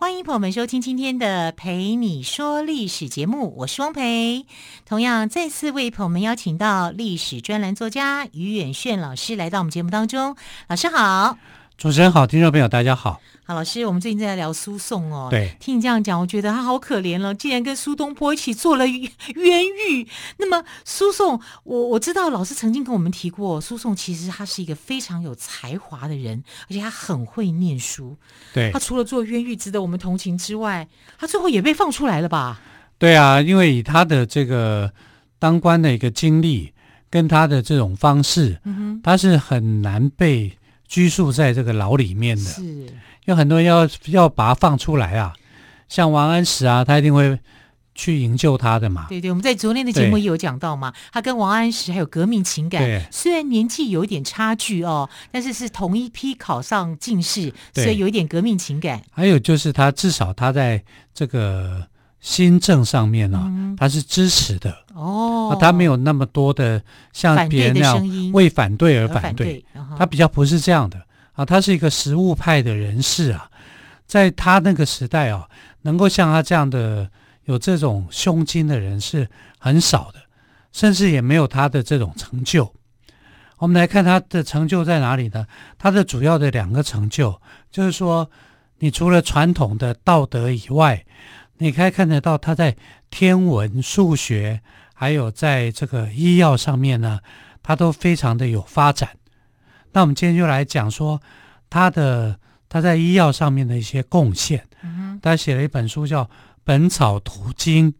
欢迎朋友们收听今天的《陪你说历史》节目，我是汪培。同样再次为朋友们邀请到历史专栏作家于远炫老师来到我们节目当中。老师好。主持人好，听众朋友大家好。好，老师，我们最近在聊苏颂哦。对，听你这样讲，我觉得他好可怜了，竟然跟苏东坡一起做了冤狱。那么苏颂，我我知道老师曾经跟我们提过，苏颂其实他是一个非常有才华的人，而且他很会念书。对，他除了做冤狱值得我们同情之外，他最后也被放出来了吧？对啊，因为以他的这个当官的一个经历，跟他的这种方式，嗯，他是很难被。拘束在这个牢里面的，是，有很多人要要把他放出来啊，像王安石啊，他一定会去营救他的嘛。对对，我们在昨天的节目也有讲到嘛，他跟王安石还有革命情感，对。虽然年纪有一点差距哦，但是是同一批考上进士，所以有一点革命情感。还有就是他至少他在这个。新政上面呢、啊，嗯、他是支持的。哦，他没有那么多的像别人那样为反对而反对，反对他比较不是这样的啊，他是一个实务派的人士啊，在他那个时代啊，能够像他这样的有这种胸襟的人是很少的，甚至也没有他的这种成就。我们来看他的成就在哪里呢？他的主要的两个成就就是说，你除了传统的道德以外。你可以看得到他在天文、数学，还有在这个医药上面呢，他都非常的有发展。那我们今天就来讲说他的他在医药上面的一些贡献。他写了一本书叫《本草图经》，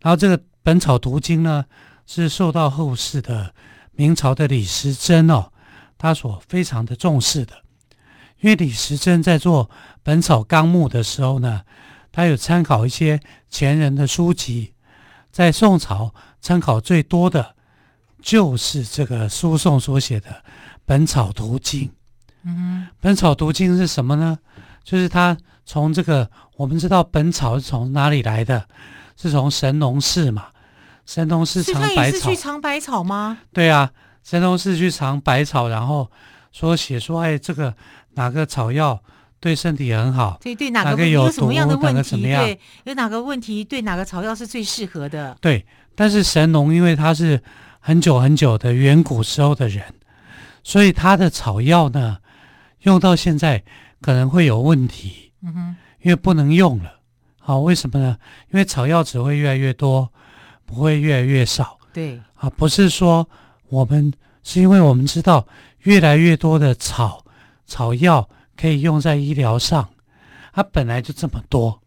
然后这个《本草图经》呢是受到后世的明朝的李时珍哦，他所非常的重视的，因为李时珍在做《本草纲目》的时候呢。他有参考一些前人的书籍，在宋朝参考最多的，就是这个苏颂所写的《本草图经》。嗯，《本草图经》是什么呢？就是他从这个我们知道本草是从哪里来的，是从神农氏嘛？神农氏尝百草，是去尝百草吗？对啊，神农氏去尝百草，然后说写说，哎，这个哪个草药？对身体很好，对对，哪个，哪个有什么样的问题？对，有哪个问题对哪个草药是最适合的？对，但是神农因为他是很久很久的远古时候的人，所以他的草药呢，用到现在可能会有问题。嗯哼，因为不能用了。好，为什么呢？因为草药只会越来越多，不会越来越少。对，啊，不是说我们是因为我们知道越来越多的草草药。可以用在医疗上，它本来就这么多，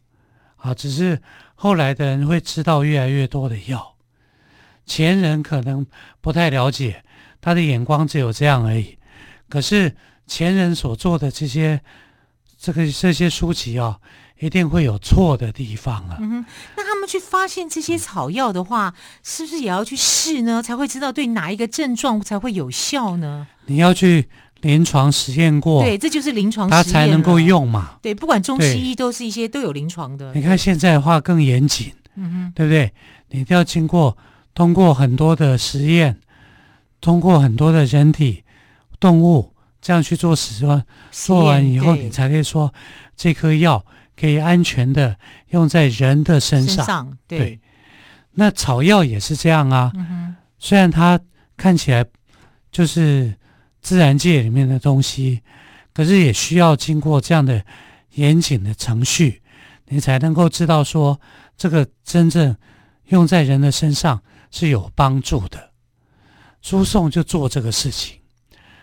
啊，只是后来的人会知道越来越多的药，前人可能不太了解，他的眼光只有这样而已。可是前人所做的这些，这个这些书籍啊，一定会有错的地方啊。那他们去发现这些草药的话，是不是也要去试呢？才会知道对哪一个症状才会有效呢？你要去。临床实验过，对，这就是临床实验，它才能够用嘛。对，不管中西医都是一些都有临床的。你看现在的话更严谨，嗯哼，对不对？你一定要经过通过很多的实验，通过很多的人体、动物这样去做实验，做完以后你才可以说这颗药可以安全的用在人的身上。身上对，对，那草药也是这样啊。嗯，虽然它看起来就是。自然界里面的东西，可是也需要经过这样的严谨的程序，你才能够知道说这个真正用在人的身上是有帮助的。苏颂就做这个事情，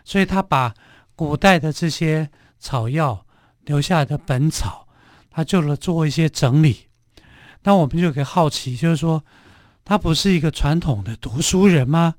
所以他把古代的这些草药留下来的本草，他就了做一些整理。那我们就可以好奇，就是说他不是一个传统的读书人吗？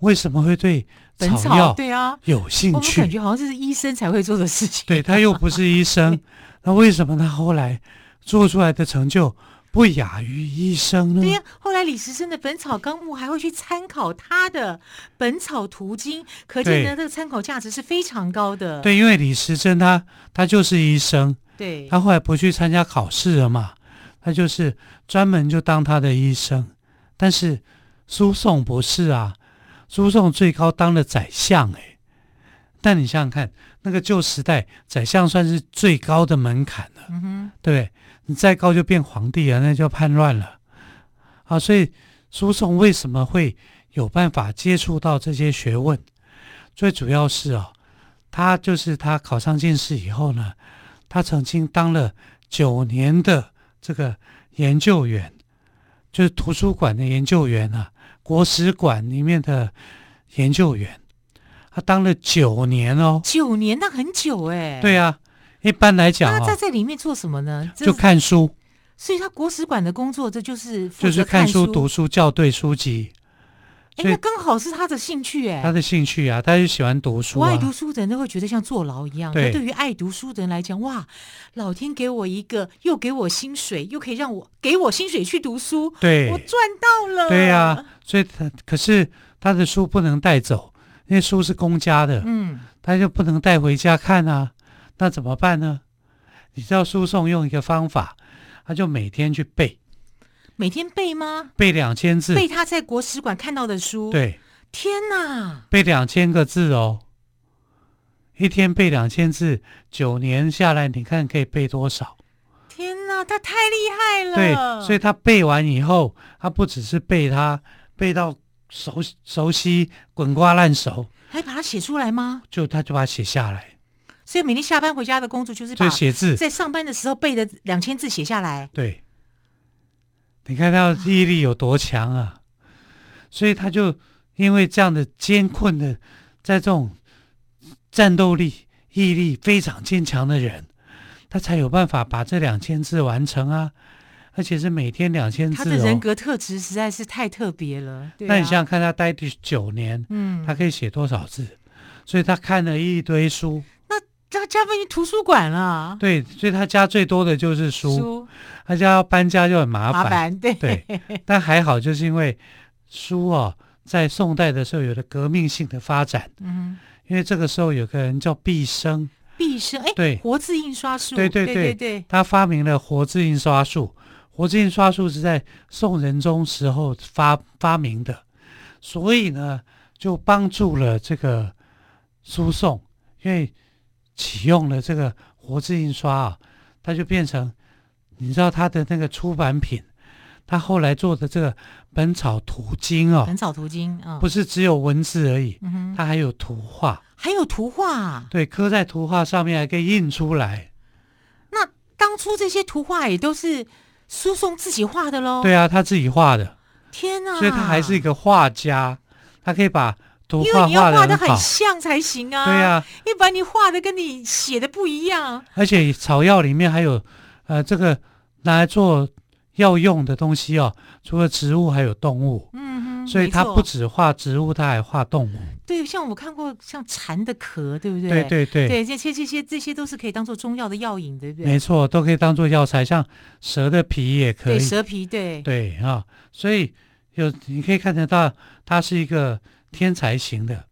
为什么会对草药对啊有兴趣？我感觉好像这是医生才会做的事情。对，他又不是医生，那为什么他后来做出来的成就不亚于医生呢？对呀，后来来李时珍的《本草纲目》还会去参考他的《本草图经》，可见呢，这个参考价值是非常高的。对，因为李时珍他他就是医生，对，他后来不去参加考试了嘛，他就是专门就当他的医生。但是苏颂不是啊，苏颂最高当了宰相哎。但你想想看，那个旧时代，宰相算是最高的门槛了，嗯哼，对，你再高就变皇帝了，那就叛乱了，啊，所以苏颂为什么会有办法接触到这些学问？最主要是哦，他就是他考上进士以后呢，他曾经当了九年的这个研究员，就是图书馆的研究员啊，国史馆里面的研究员。他当了九年哦，九年那很久哎。对啊，一般来讲，那他在这里面做什么呢？就看书。所以他国史馆的工作，这就是就是看书、读书、校对书籍。哎，那刚好是他的兴趣哎。他的兴趣啊，他就喜欢读书。不爱读书的人都会觉得像坐牢一样。对，对于爱读书的人来讲，哇，老天给我一个，又给我薪水，又可以让我给我薪水去读书，对，我赚到了。对呀，所以他可是他的书不能带走。那书是公家的，嗯，他就不能带回家看啊，那怎么办呢？你知道苏颂用一个方法，他就每天去背，每天背吗？背两千字，背他在国史馆看到的书。对，天哪，背两千个字哦，一天背两千字，九年下来，你看可以背多少？天哪，他太厉害了。对，所以他背完以后，他不只是背他背到。熟熟悉，滚瓜烂熟，还把它写出来吗？就他就把它写下来，所以每天下班回家的工作就是把写字，在上班的时候背的两千字写下来。对，你看他记忆力有多强啊！所以他就因为这样的艰困的，在这种战斗力、毅力非常坚强的人，他才有办法把这两千字完成啊。而且是每天两千字，哦，他的人格特质实在是太特别了。对啊，那你想想看，他待第九年，嗯，他可以写多少字？所以他看了一堆书。那他家变成图书馆了。对，所以他家最多的就是书。书他家要搬家就很麻烦。麻烦，对。对，但还好，就是因为书哦，在宋代的时候有了革命性的发展。嗯，因为这个时候有个人叫毕生。毕生，哎，对，活字印刷术。对对对对，对对对他发明了活字印刷术。活字印刷术是在宋仁宗时候发发明的，所以呢，就帮助了这个输送，因为启用了这个活字印刷啊，它就变成，你知道他的那个出版品，他后来做的这个《本草图经》哦，《本草图经》啊，不是只有文字而已，嗯，它还有图画，还有图画，对，刻在图画上面还可以印出来。那当初这些图画也都是。苏颂自己画的喽？对啊，他自己画的。天哪！所以他还是一个画家，他可以把。因为你要画的很像才行啊。对啊，要不然你画的跟你写的不一样。而且草药里面还有，呃，这个拿来做药用的东西哦，除了植物还有动物。嗯哼。所以它不止画植物，它还画动物。对，像我看过像蝉的壳，对不对？对对对，对这些这些这些都是可以当做中药的药引，对不对？没错，都可以当做药材，像蛇的皮也可以。对，蛇皮，对对啊、哦，所以有你可以看得到，它是一个天才型的，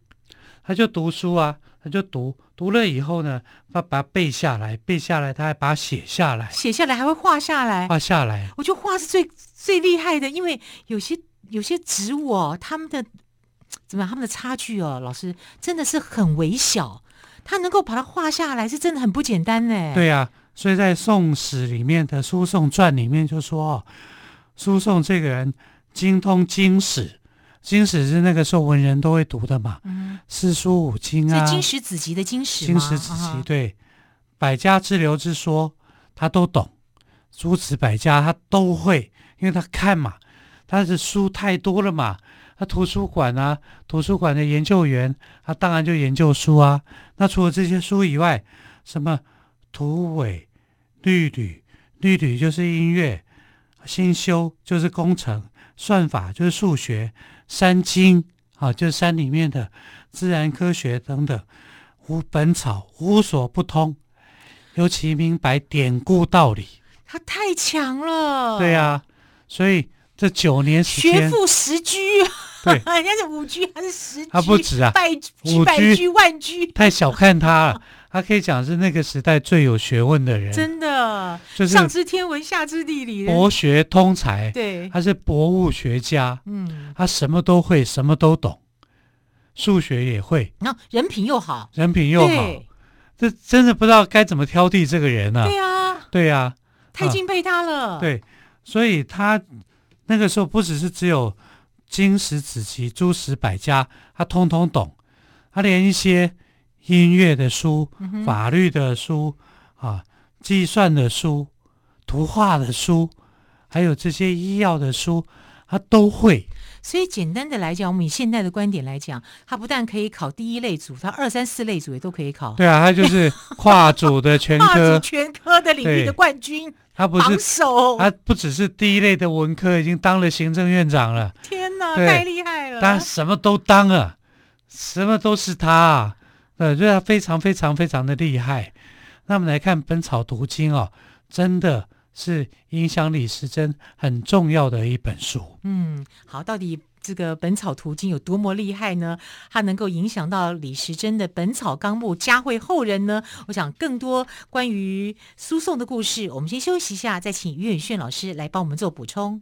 他就读书啊，他就读读了以后呢，他把它背下来，背下来，他还把它写下来，写下来还会画下来，画下来。我觉得画是最最厉害的，因为有些有些植物哦，他们的。怎么样？他们的差距哦，老师真的是很微小，他能够把它画下来，是真的很不简单呢。对呀、啊，所以在《宋史》里面的《苏颂传》里面就说，哦苏颂这个人精通经史，经史是那个时候文人都会读的嘛，嗯，四书五经啊，经史子集的经史，经史子集对，百家之流之说他都懂，诸子百家他都会，因为他看嘛，他的书太多了嘛。他图书馆啊，图书馆的研究员，他当然就研究书啊。那除了这些书以外，什么图纬、律吕，律吕就是音乐，新修就是工程，算法就是数学，山经啊，就是山里面的自然科学等等，无本草无所不通，尤其明白典故道理。他太强了。对呀、啊，所以。这九年时间学富十居，对，人家是五居还是十居？他不止啊，百五百居万居，太小看他了。他可以讲是那个时代最有学问的人，真的，就是上知天文下知地理，博学通才。对，他是博物学家，嗯，他什么都会，什么都懂，数学也会，然后人品又好，人品又好，这真的不知道该怎么挑剔这个人呢？对呀，对呀，太敬佩他了。对，所以他那个时候不只是只有经史子集诸史百家，他通通懂，他连一些。音乐的书、法律的书啊，计算的书、图画的书，还有这些医药的书，他都会。所以简单的来讲，我们以现在的观点来讲，他不但可以考第一类组，他二三四类组也都可以考。对啊，他就是 跨组的全科、跨组全科的领域的冠军。他不是手，他不只是第一类的文科，已经当了行政院长了。天哪，太厉害了！他什么都当啊，什么都是他啊。呃，对啊，非常非常非常的厉害。那我们来看《本草图经》哦，真的是影响李时珍很重要的一本书。嗯，好，到底这个《本草图经》有多么厉害呢？它能够影响到李时珍的《本草纲目》，嘉惠后人呢？我想更多关于苏颂的故事，我们先休息一下，再请于远炫老师来帮我们做补充。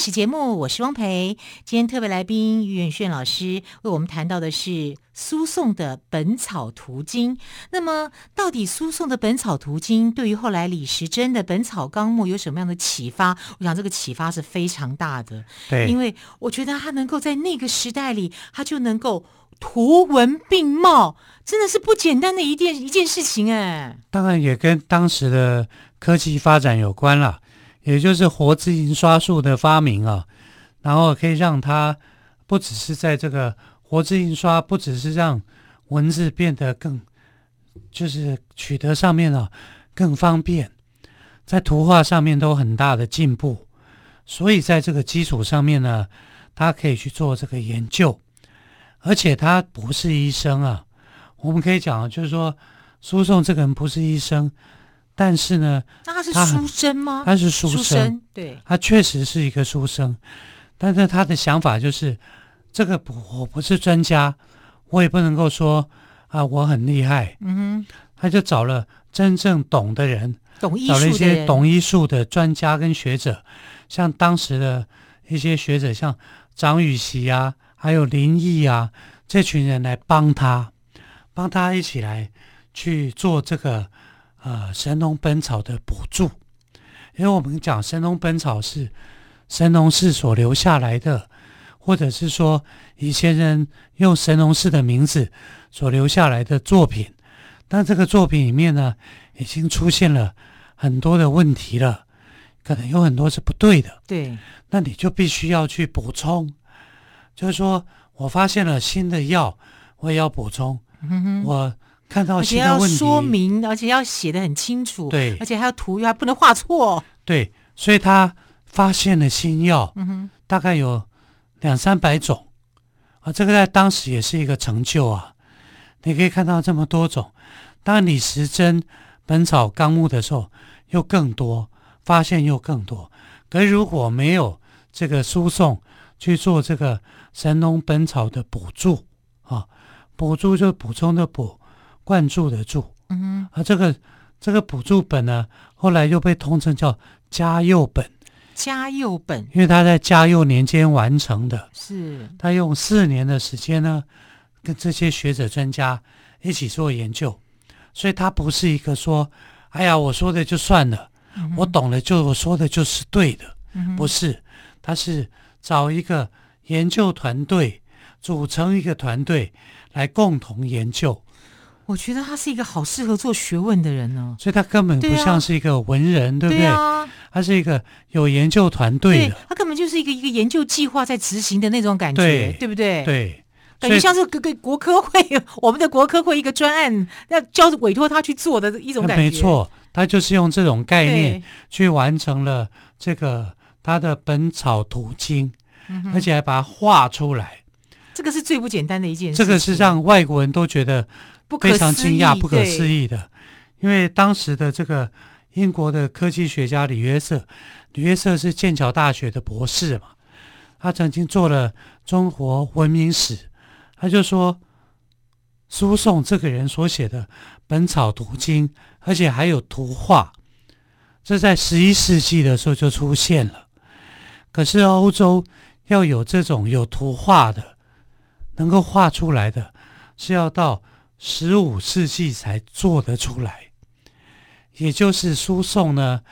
史节目，我是汪培。今天特别来宾于远炫老师为我们谈到的是苏颂的《本草图经》。那么，到底苏颂的《本草图经》对于后来李时珍的《本草纲目》有什么样的启发？我想这个启发是非常大的。对，因为我觉得他能够在那个时代里，他就能够图文并茂，真的是不简单的一件一件事情哎。当然也跟当时的科技发展有关了。也就是活字印刷术的发明啊，然后可以让它不只是在这个活字印刷，不只是让文字变得更，就是取得上面啊更方便，在图画上面都很大的进步。所以在这个基础上面呢，他可以去做这个研究，而且他不是医生啊，我们可以讲就是说，苏颂这个人不是医生。但是呢，那他是书生吗？他是书生，对，他确实是一个书生。但是他的想法就是，这个不，我不是专家，我也不能够说啊，我很厉害。嗯哼，他就找了真正懂的人，懂医术的人，找了一些懂医术的专家跟学者，像当时的一些学者，像张雨绮啊，还有林毅啊，这群人来帮他，帮他一起来去做这个。呃，《神农本草》的补助，因为我们讲《神农本草》是神农氏所留下来的，或者是说以前人用神农氏的名字所留下来的作品，但这个作品里面呢，已经出现了很多的问题了，可能有很多是不对的。对，那你就必须要去补充，就是说我发现了新的药，我也要补充。嗯哼，我。看到新的问题，而且要说明，而且要写的很清楚，对，而且还要图还不能画错，对，所以他发现了新药，嗯哼，大概有两三百种，啊，这个在当时也是一个成就啊。你可以看到这么多种，当李时珍《本草纲目》的时候又更多，发现又更多。可是如果没有这个输送去做这个《神农本草》的补助啊，补助就补充的补。灌注的注，嗯哼，啊，这个这个补助本呢，后来又被通称叫嘉佑本。嘉佑本，因为他在嘉佑年间完成的，是。他用四年的时间呢，跟这些学者专家一起做研究，所以他不是一个说，哎呀，我说的就算了，嗯、我懂了就我说的就是对的，嗯、不是，他是找一个研究团队，组成一个团队来共同研究。我觉得他是一个好适合做学问的人呢，所以他根本不像是一个文人，对，不对？对啊、他是一个有研究团队的，他根本就是一个一个研究计划在执行的那种感觉，对，对不对？对，感觉像是给给国科会 我们的国科会一个专案要交委托他去做的一种感觉。没错，他就是用这种概念去完成了这个他的《本草图经》，而且还把它画出来。这个是最不简单的一件事，这个是让外国人都觉得。非常惊讶、不可思议的，因为当时的这个英国的科技学家李约瑟，李约瑟是剑桥大学的博士嘛，他曾经做了中国文明史，他就说苏颂这个人所写的《本草图经》，而且还有图画，这在十一世纪的时候就出现了。可是欧洲要有这种有图画的，能够画出来的，是要到。十五世纪才做得出来，也就是苏颂呢，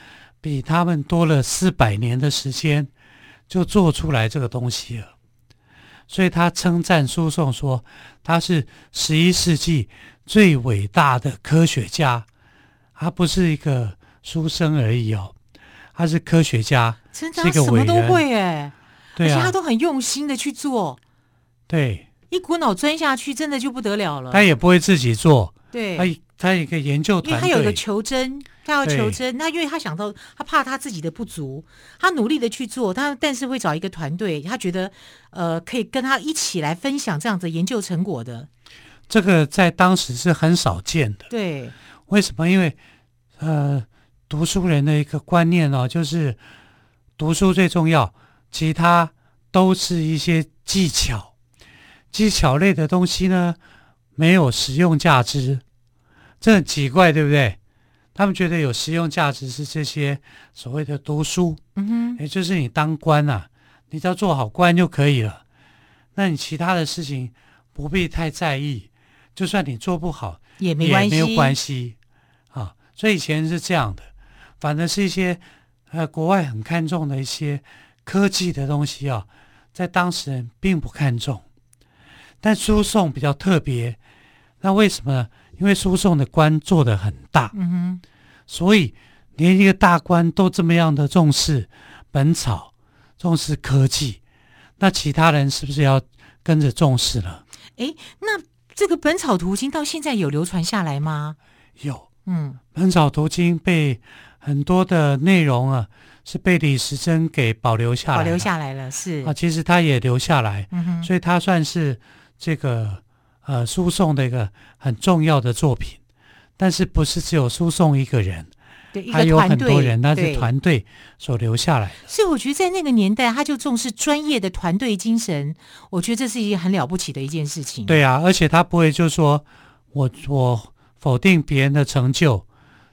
比他们多了四百年的时间，就做出来这个东西了。所以他称赞苏颂说，他是十一世纪最伟大的科学家。他不是一个书生而已哦，他是科学家，是一个伟人，什么都会哎，对啊，而且他都很用心的去做，对。一股脑钻下去，真的就不得了了。他也不会自己做，对，他他有一个研究团队，因为他有个求真，他要求真。那因为他想到，他怕他自己的不足，他努力的去做，他但是会找一个团队，他觉得呃可以跟他一起来分享这样子研究成果的。这个在当时是很少见的。对，为什么？因为呃，读书人的一个观念哦，就是读书最重要，其他都是一些技巧。技巧类的东西呢，没有实用价值，这很奇怪，对不对？他们觉得有实用价值是这些所谓的读书，嗯哼，也就是你当官呐、啊，你只要做好官就可以了。那你其他的事情不必太在意，就算你做不好也没关系，也没有关系啊。所以以前是这样的，反正是一些呃国外很看重的一些科技的东西啊，在当时人并不看重。但输送比较特别，那为什么呢？因为输送的官做的很大，嗯哼，所以连一个大官都这么样的重视本草，重视科技，那其他人是不是要跟着重视了？诶，那这个《本草图经》到现在有流传下来吗？有，嗯，《本草图经》被很多的内容啊。是被李时珍给保留下来，保留下来了，是啊，其实他也留下来，嗯哼，所以他算是这个呃输送的一个很重要的作品，但是不是只有输送一个人，对，还有很多人，那是团队所留下来的。所以我觉得在那个年代，他就重视专业的团队精神，我觉得这是一件很了不起的一件事情。对啊，而且他不会就说我我否定别人的成就，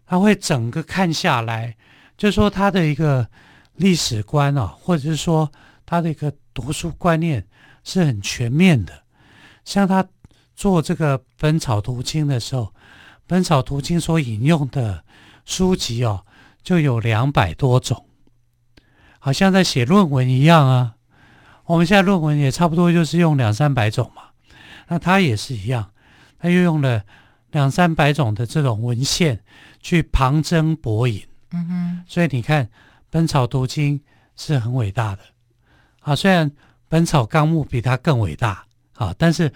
他会整个看下来。就是说他的一个历史观啊，或者是说他的一个读书观念是很全面的。像他做这个《本草图经》的时候，《本草图经》所引用的书籍哦，就有两百多种，好像在写论文一样啊。我们现在论文也差不多就是用两三百种嘛，那他也是一样，他又用了两三百种的这种文献去旁征博引。嗯哼，所以你看，《本草图经》是很伟大的啊。虽然《本草纲目》比它更伟大啊，但是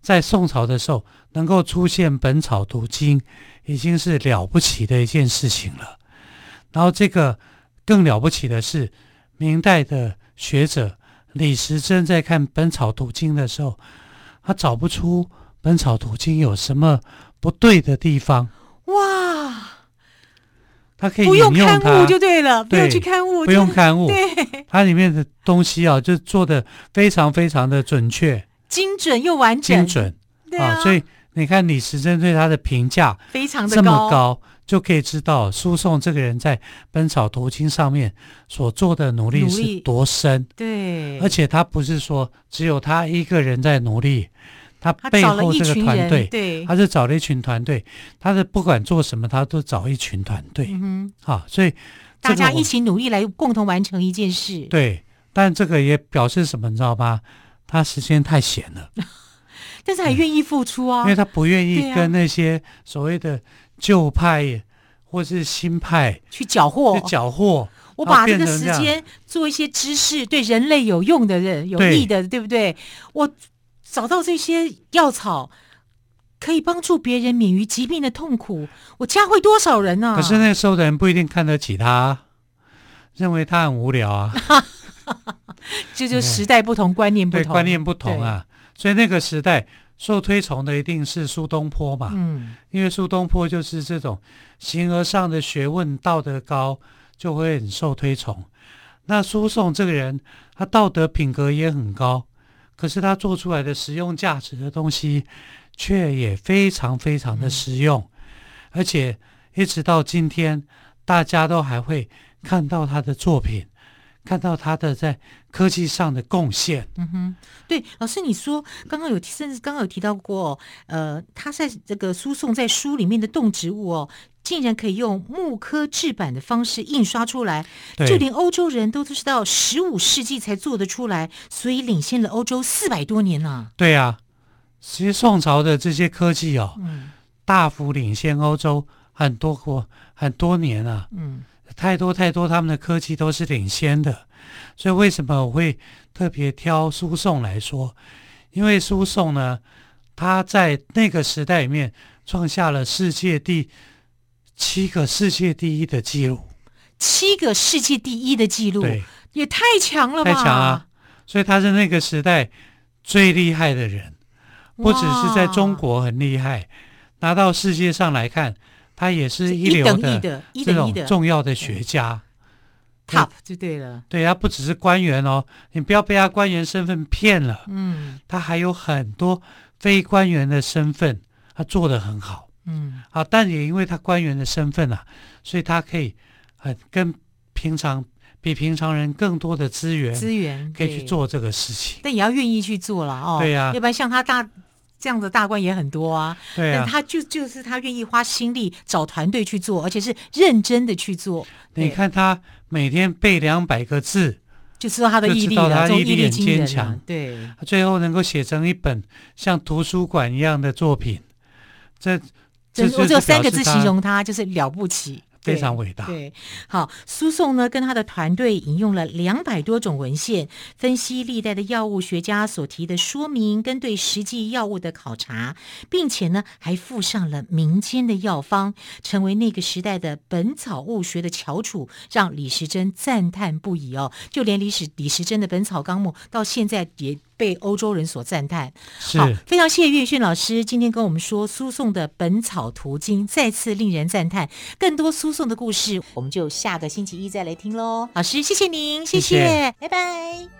在宋朝的时候能够出现《本草图经》，已经是了不起的一件事情了。然后这个更了不起的是，明代的学者李时珍在看《本草图经》的时候，他找不出《本草图经》有什么不对的地方。哇！他可以不用勘误就对了，对，不用去勘误，不用勘误。对，它里面的东西啊，就做的非常非常的准确、精准又完整。精准啊，啊，所以你看李时珍对他的评价非常的这么高，就可以知道苏颂这个人在《本草图经》上面所做的努力是多深。对，而且他不是说只有他一个人在努力，他背后这个团队，对，他是找了一群团队，他是不管做什么，他都找一群团队，嗯哼，好，所以大家一起努力来共同完成一件事。对，但这个也表示什么，你知道吗？他时间太闲了，但是还愿意付出啊，因为他不愿意跟那些所谓的旧派或是新派去搅和，去搅和。我把这个时间做一些知识对人类有用的人有益的，对，不对？我找到这些药草可以帮助别人免于疾病的痛苦，我教会多少人呢、啊？可是那时候的人不一定看得起他，认为他很无聊啊。这就时代不同，观念不同，对，观念不同啊。所以那个时代受推崇的一定是苏东坡嘛。嗯，因为苏东坡就是这种形而上的学问，道德高。就会很受推崇。那苏颂这个人，他道德品格也很高，可是他做出来的实用价值的东西，却也非常非常的实用，嗯、而且一直到今天，大家都还会看到他的作品。看到他的在科技上的贡献，嗯哼，对，老师你说刚刚有甚至刚刚有提到过，呃，他在这个输送在书里面的动植物哦，竟然可以用木刻制版的方式印刷出来，对就连欧洲人都知道十五世纪才做得出来，所以领先了欧洲四百多年呢、啊。对啊，其实宋朝的这些科技哦，嗯，大幅领先欧洲很多国很多年啊，嗯。太多太多，他们的科技都是领先的，所以为什么我会特别挑输送来说？因为输送呢，他在那个时代里面创下了世界第七个世界第一的记录，七个世界第一的记录，对，也太强了吧！太强啊！所以他是那个时代最厉害的人，不只是在中国很厉害，拿到世界上来看。他也是一流的这种重要的学家，top 就对了。对，他不只是官员哦，你不要被他官员身份骗了。嗯，他还有很多非官员的身份，他做得很好。嗯，好，但也因为他官员的身份啊，所以他可以很跟平常比平常人更多的资源，资源可以去做这个事情。但也要愿意去做了哦。对呀，要不然像他大。这样的大官也很多啊，对啊，但他就就是他愿意花心力找团队去做，而且是认真的去做。你看他每天背两百个字，就知道他的毅力了，他毅力很坚强。对，最后能够写成一本像图书馆一样的作品，这这我只有三个字形容他，就是了不起。非常伟大。对，好，苏颂呢跟他的团队引用了两百多种文献，分析历代的药物学家所提的说明跟对实际药物的考察，并且呢还附上了民间的药方，成为那个时代的本草物学的翘楚，让李时珍赞叹不已哦。就连李时李时珍的《本草纲目》到现在也。被欧洲人所赞叹，好，非常谢谢岳迅老师今天跟我们说苏颂的《本草图经》，再次令人赞叹。更多苏颂的故事，我们就下个星期一再来听喽。老师，谢谢您，谢谢，谢谢拜拜。